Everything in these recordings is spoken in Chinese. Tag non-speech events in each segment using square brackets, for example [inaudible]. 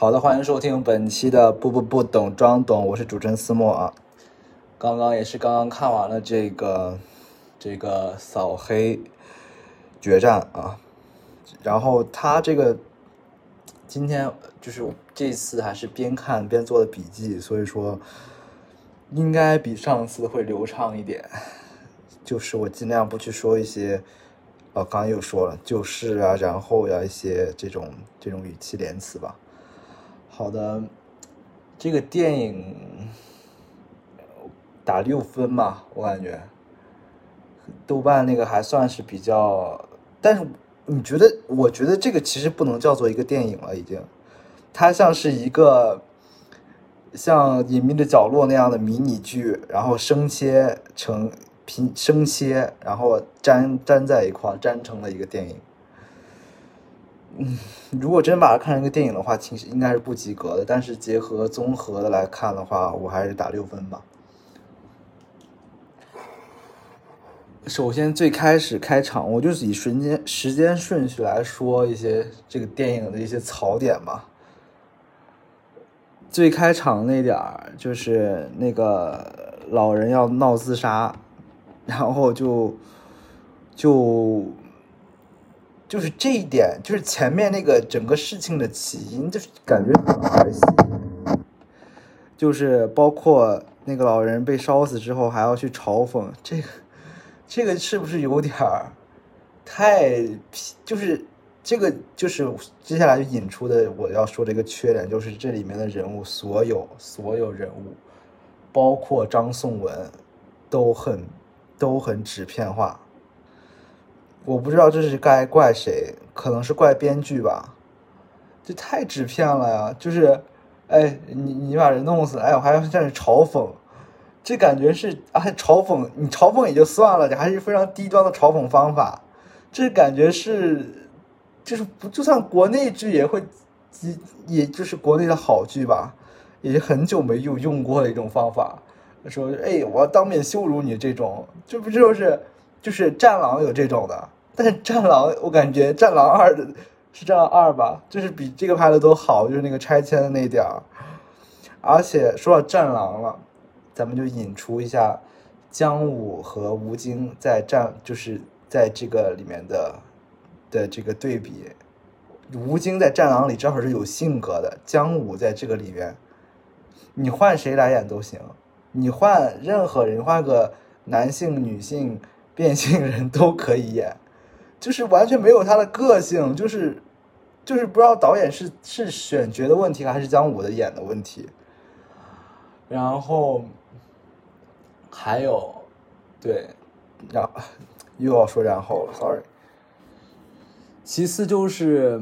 好的，欢迎收听本期的不不不懂装懂，我是主持人思墨啊。刚刚也是刚刚看完了这个这个扫黑决战啊，然后他这个今天就是这次还是边看边做的笔记，所以说应该比上次会流畅一点。就是我尽量不去说一些，哦，刚刚又说了，就是啊，然后呀一些这种这种语气连词吧。好的，这个电影打六分吧，我感觉豆瓣那个还算是比较，但是你觉得？我觉得这个其实不能叫做一个电影了，已经，它像是一个像《隐秘的角落》那样的迷你剧，然后生切成。拼生切，然后粘粘在一块，粘成了一个电影。嗯，如果真把它看成一个电影的话，其实应该是不及格的。但是结合综合的来看的话，我还是打六分吧。首先，最开始开场，我就是以时间时间顺序来说一些这个电影的一些槽点吧。最开场那点儿，就是那个老人要闹自杀。然后就，就，就是这一点，就是前面那个整个事情的起因，就是感觉很儿戏，就是包括那个老人被烧死之后还要去嘲讽这个，这个是不是有点儿太，就是这个就是接下来就引出的我要说的一个缺点，就是这里面的人物所有所有人物，包括张颂文都很。都很纸片化，我不知道这是该怪谁，可能是怪编剧吧，这太纸片了呀！就是，哎，你你把人弄死，哎，我还要在那嘲讽，这感觉是啊，嘲讽你嘲讽也就算了，你还是非常低端的嘲讽方法，这感觉是，就是不就算国内剧也会，也也就是国内的好剧吧，也很久没有用过的一种方法。说哎，我要当面羞辱你这种，这不就是，就是《战狼》有这种的，但是《战狼》我感觉《战狼二》的是《战狼二》吧，就是比这个拍的都好，就是那个拆迁的那点儿。而且说到《战狼》了，咱们就引出一下姜武和吴京在战，就是在这个里面的的这个对比。吴京在《战狼》里正好是有性格的，姜武在这个里面，你换谁来演都行。你换任何人，换个男性、女性、变性人都可以演，就是完全没有他的个性，就是就是不知道导演是是选角的问题，还是姜武的演的问题。然后还有，对，然又要说然后了，sorry。其次就是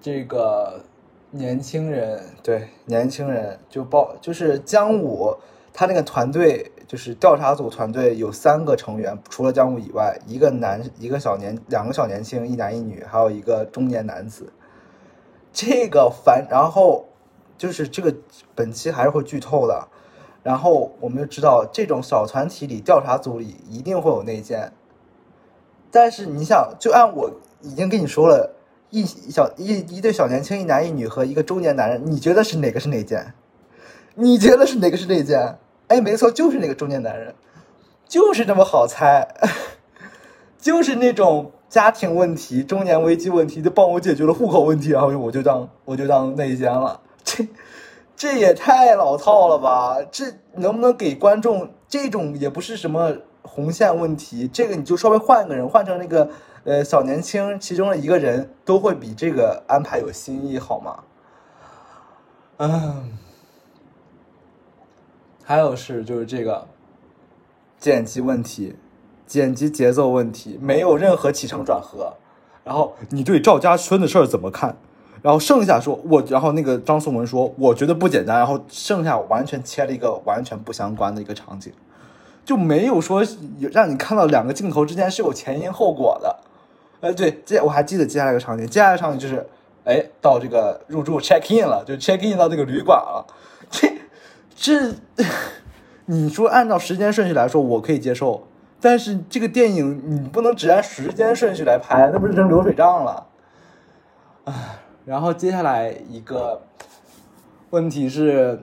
这个年轻人，对年轻人就包就是姜武。他那个团队就是调查组团队有三个成员，除了姜武以外，一个男，一个小年，两个小年轻，一男一女，还有一个中年男子。这个反，然后就是这个本期还是会剧透的。然后我们就知道，这种小团体里，调查组里一定会有内奸。但是你想，就按我已经跟你说了，一小一一对小年轻，一男一女和一个中年男人，你觉得是哪个是内奸？你觉得是哪个是内奸？哎，没错，就是那个中年男人，就是这么好猜，[laughs] 就是那种家庭问题、中年危机问题，就帮我解决了户口问题，然后我就当我就当内奸了。这这也太老套了吧？这能不能给观众这种也不是什么红线问题？这个你就稍微换一个人，换成那个呃小年轻其中的一个人，都会比这个安排有新意，好吗？嗯。还有是就是这个剪辑问题，剪辑节奏问题，没有任何起承转合。然后你对赵家村的事儿怎么看？然后剩下说我，然后那个张颂文说我觉得不简单。然后剩下完全切了一个完全不相关的一个场景，就没有说有让你看到两个镜头之间是有前因后果的。哎，对，接我还记得接下来一个场景，接下来场景就是哎到这个入住 check in 了，就 check in 到这个旅馆了，这。这，你说按照时间顺序来说，我可以接受，但是这个电影你不能只按时间顺序来拍，那不是扔流水账了？唉，然后接下来一个问题是，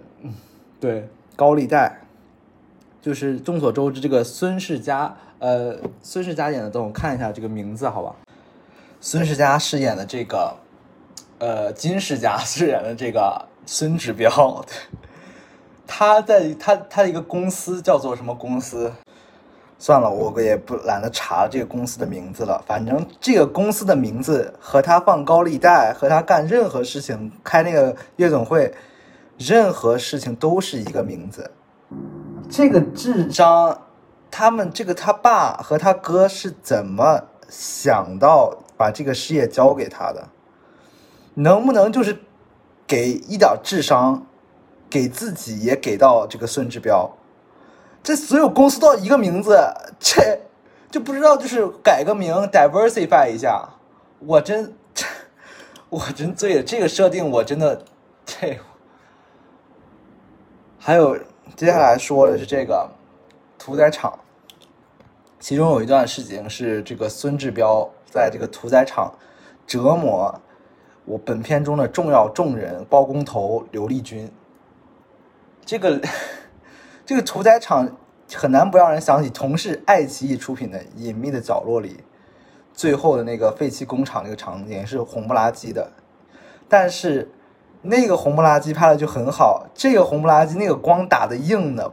对高利贷，就是众所周知，这个孙世佳，呃，孙世佳演的，等我看一下这个名字，好吧？孙世佳饰演的这个，呃，金世佳饰演的这个孙指标，[laughs] 他在他他的一个公司叫做什么公司？算了，我也不懒得查这个公司的名字了。反正这个公司的名字和他放高利贷，和他干任何事情，开那个夜总会，任何事情都是一个名字。这个智商，他们这个他爸和他哥是怎么想到把这个事业交给他的？能不能就是给一点智商，给自己也给到这个孙志彪？这所有公司都一个名字，这就不知道就是改个名，diversify 一下。我真，[laughs] 我真醉了，这个设定我真的，这。还有接下来说的是这个屠宰场，其中有一段事情是这个孙志彪在这个屠宰场折磨我本片中的重要众人包工头刘丽君，这个。[laughs] 这个屠宰场很难不让人想起同是爱奇艺出品的《隐秘的角落》里，最后的那个废弃工厂那个场景是红不拉几的，但是那个红不拉几拍的就很好，这个红不拉几那个光打的硬的，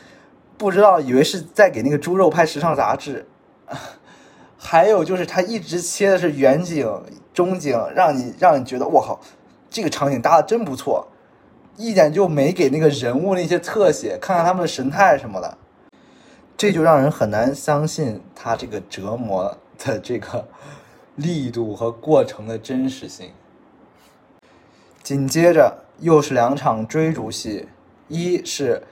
[laughs] 不知道以为是在给那个猪肉拍时尚杂志，还有就是他一直切的是远景、中景，让你让你觉得我靠，这个场景搭的真不错。一点就没给那个人物那些特写，看看他们的神态什么的，这就让人很难相信他这个折磨的这个力度和过程的真实性。紧接着又是两场追逐戏，一是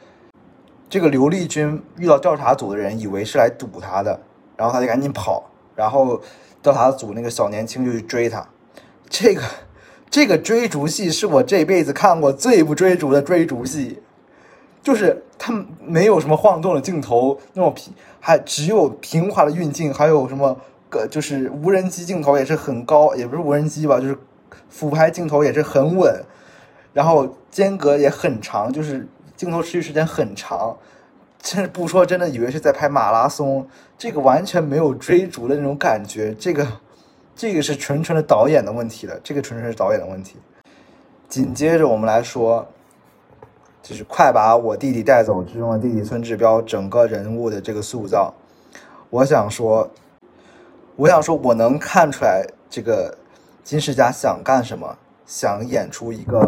这个刘丽君遇到调查组的人，以为是来堵他的，然后他就赶紧跑，然后调查组那个小年轻就去追他，这个。这个追逐戏是我这辈子看过最不追逐的追逐戏，就是他没有什么晃动的镜头，那种平还只有平滑的运镜，还有什么个就是无人机镜头也是很高，也不是无人机吧，就是俯拍镜头也是很稳，然后间隔也很长，就是镜头持续时间很长，真不说真的以为是在拍马拉松，这个完全没有追逐的那种感觉，这个。这个是纯纯的导演的问题了，这个纯纯是导演的问题。紧接着我们来说，就是快把我弟弟带走之中的弟弟孙志彪整个人物的这个塑造。我想说，我想说，我能看出来这个金世佳想干什么，想演出一个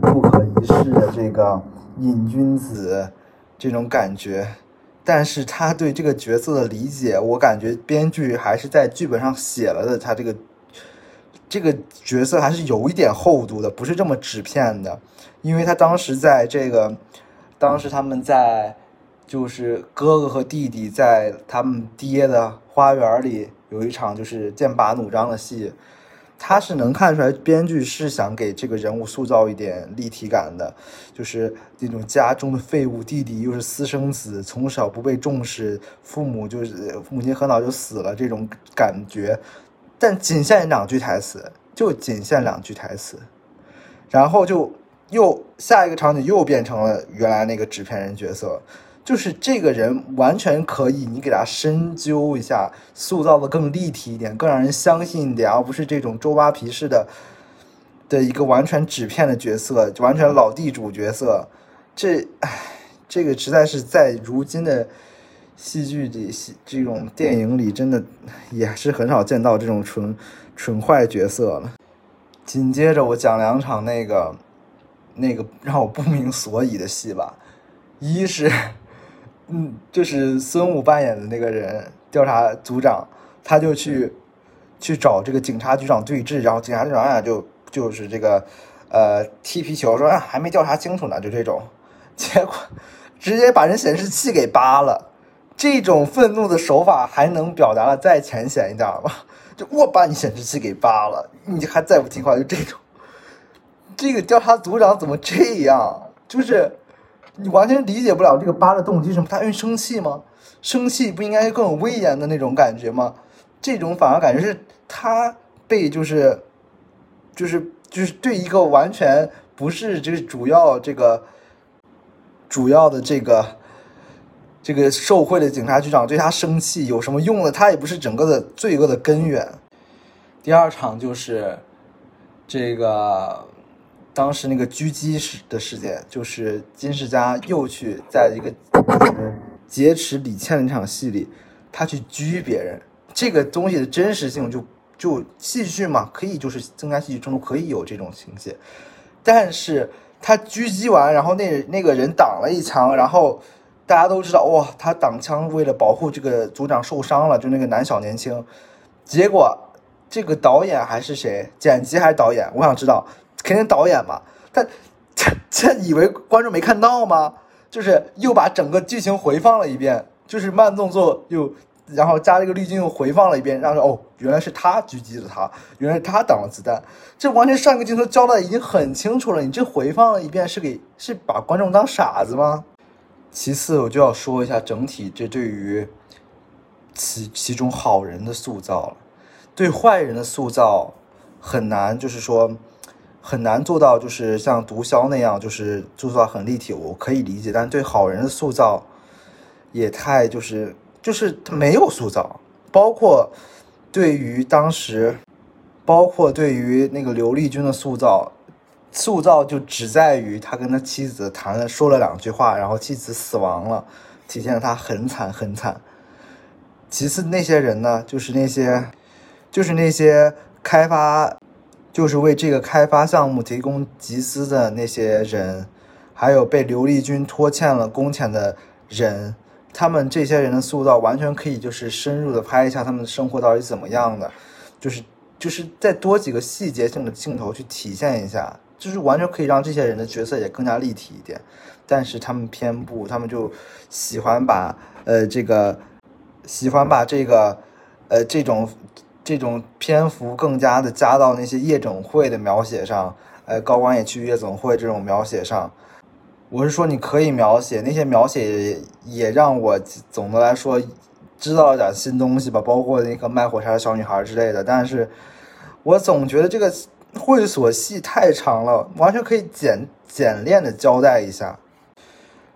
不可一世的这个瘾君子这种感觉。但是他对这个角色的理解，我感觉编剧还是在剧本上写了的。他这个这个角色还是有一点厚度的，不是这么纸片的。因为他当时在这个，当时他们在就是哥哥和弟弟在他们爹的花园里有一场就是剑拔弩张的戏。他是能看出来，编剧是想给这个人物塑造一点立体感的，就是那种家中的废物弟弟，又是私生子，从小不被重视，父母就是母亲很早就死了这种感觉，但仅限两句台词，就仅限两句台词，然后就又下一个场景又变成了原来那个纸片人角色。就是这个人完全可以，你给他深究一下，塑造的更立体一点，更让人相信一点，而不是这种周扒皮式的的一个完全纸片的角色，完全老地主角色。这，唉，这个实在是在如今的戏剧里、戏这种电影里，真的也是很少见到这种纯纯坏角色了。紧接着我讲两场那个那个让我不明所以的戏吧，一是。嗯，就是孙武扮演的那个人，调查组长，他就去去找这个警察局长对峙，然后警察局长呀就就是这个呃踢皮球，说啊还没调查清楚呢，就这种，[laughs] 结果直接把人显示器给扒了，这种愤怒的手法还能表达的再浅显一点吗？[laughs] 就我把你显示器给扒了，你还再不听话，就这种，这个调查组长怎么这样？就是。你完全理解不了这个八的动机什么？他因为生气吗？生气不应该更有威严的那种感觉吗？这种反而感觉是他被就是就是就是对一个完全不是就是主要这个主要的这个这个受贿的警察局长对他生气有什么用呢？他也不是整个的罪恶的根源。第二场就是这个当时那个狙击事的事件，就是金世佳又去在一个劫持李倩的那场戏里，他去狙别人，这个东西的真实性就就戏剧嘛，可以就是增加戏剧冲突，可以有这种情节，但是他狙击完，然后那那个人挡了一枪，然后大家都知道哇，他挡枪为了保护这个组长受伤了，就那个男小年轻，结果这个导演还是谁，剪辑还是导演，我想知道，肯定导演嘛，他这这以为观众没看到吗？就是又把整个剧情回放了一遍，就是慢动作又，然后加了一个滤镜又回放了一遍，然后哦，原来是他狙击了他，原来是他挡了子弹，这完全上一个镜头交代已经很清楚了，你这回放了一遍是给是把观众当傻子吗？其次，我就要说一下整体这对于其其中好人的塑造了，对坏人的塑造很难，就是说。很难做到，就是像毒枭那样，就是塑造很立体，我可以理解。但对好人的塑造，也太就是就是没有塑造，包括对于当时，包括对于那个刘丽君的塑造，塑造就只在于他跟他妻子谈了说了两句话，然后妻子死亡了，体现了他很惨很惨。其次那些人呢，就是那些，就是那些开发。就是为这个开发项目提供集资的那些人，还有被刘丽君拖欠了工钱的人，他们这些人的塑造完全可以就是深入的拍一下他们的生活到底怎么样的，就是就是再多几个细节性的镜头去体现一下，就是完全可以让这些人的角色也更加立体一点。但是他们偏不，他们就喜欢把呃这个喜欢把这个呃这种。这种篇幅更加的加到那些夜总会的描写上，呃，高管也去夜总会这种描写上。我是说，你可以描写那些描写，也让我总的来说知道了点新东西吧，包括那个卖火柴的小女孩之类的。但是我总觉得这个会所戏太长了，完全可以简简练的交代一下。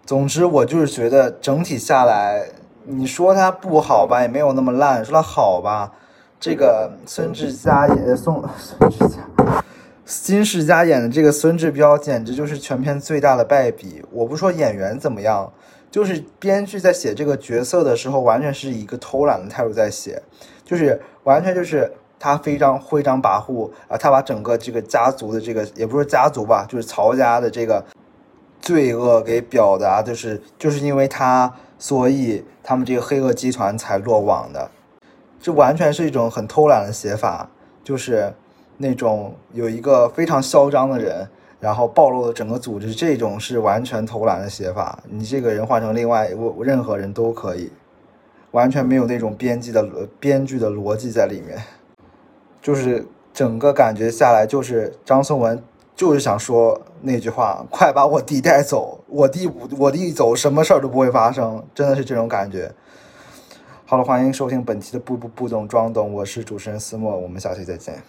总之，我就是觉得整体下来，你说它不好吧，也没有那么烂；说它好吧。这个孙志佳演宋 [laughs] 孙志佳，金世佳演的这个孙志彪简直就是全片最大的败笔。我不说演员怎么样，就是编剧在写这个角色的时候，完全是一个偷懒的态度在写，就是完全就是他非常徽章跋扈啊，他把整个这个家族的这个也不是家族吧，就是曹家的这个罪恶给表达，就是就是因为他，所以他们这个黑恶集团才落网的。这完全是一种很偷懒的写法，就是那种有一个非常嚣张的人，然后暴露了整个组织，这种是完全偷懒的写法。你这个人换成另外我任何人都可以，完全没有那种编辑的编剧的逻辑在里面。就是整个感觉下来，就是张颂文就是想说那句话：“快把我弟带走，我弟我弟一走，什么事儿都不会发生。”真的是这种感觉。好了，欢迎收听本期的步步不懂装懂，我是主持人思墨，我们下期再见。